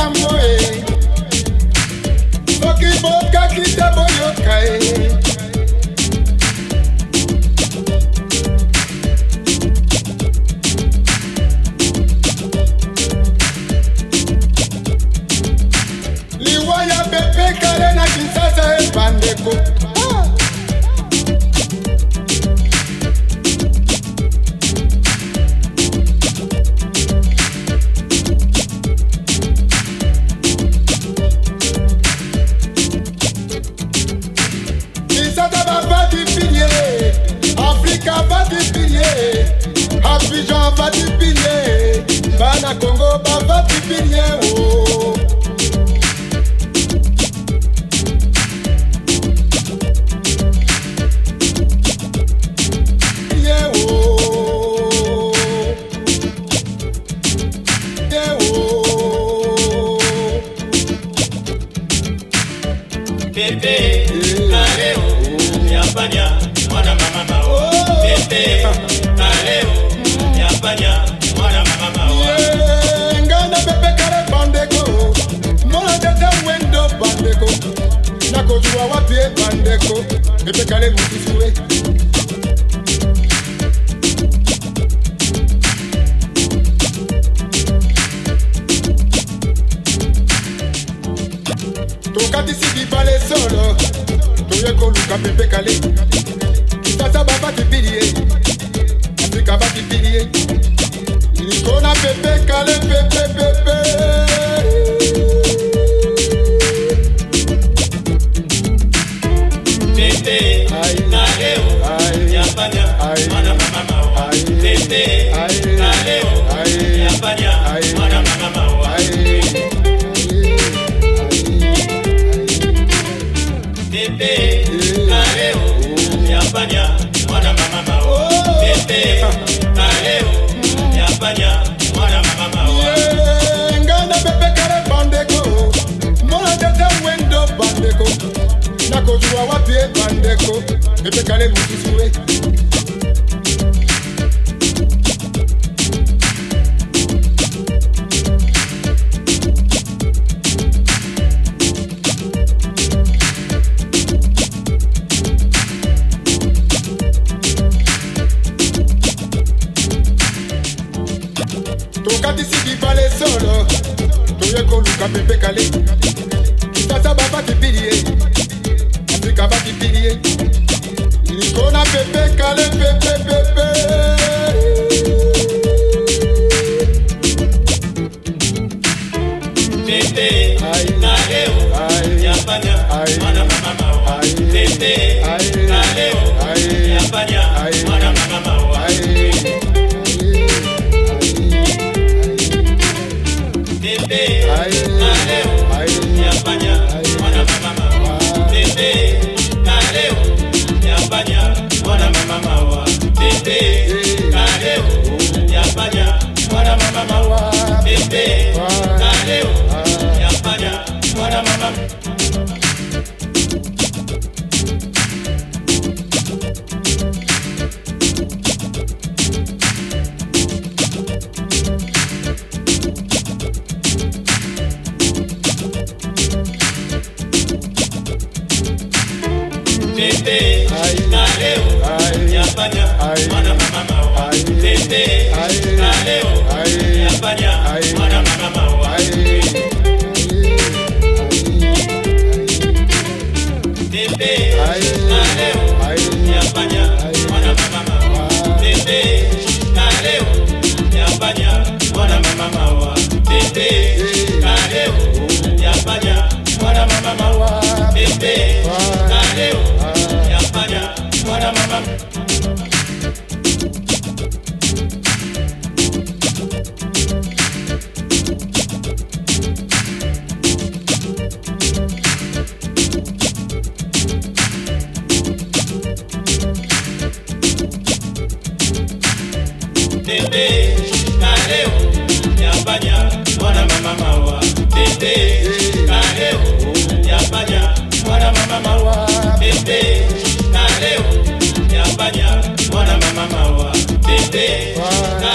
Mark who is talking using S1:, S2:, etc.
S1: boyoka moye soki bokaki te Afrika batipilie, Abidjan batipilie, bana Congo baba bavatipilie kujua wapi pandeko epekale mkifue tokati sidibale solo. Toye koluka pepekale kisasa afrika nakojua wapi ebandeko epekale mosisuwe ti balẹ̀ sọ̀rọ̀ tó yẹ kó lu kàfé ti bìrì yé àti kàbá ti bìrì yé pepe pépé.
S2: abanya mwana mama mawa
S1: tete.
S2: Kaleo abanya mwana mama mawa tete.
S1: Kaleo
S2: abanya mwana mama
S1: mawa
S2: tete. Kaleo abanya mwana mama mawa tete.
S1: Kaleo
S2: abanya mwana mama mawa
S1: tete. Friday.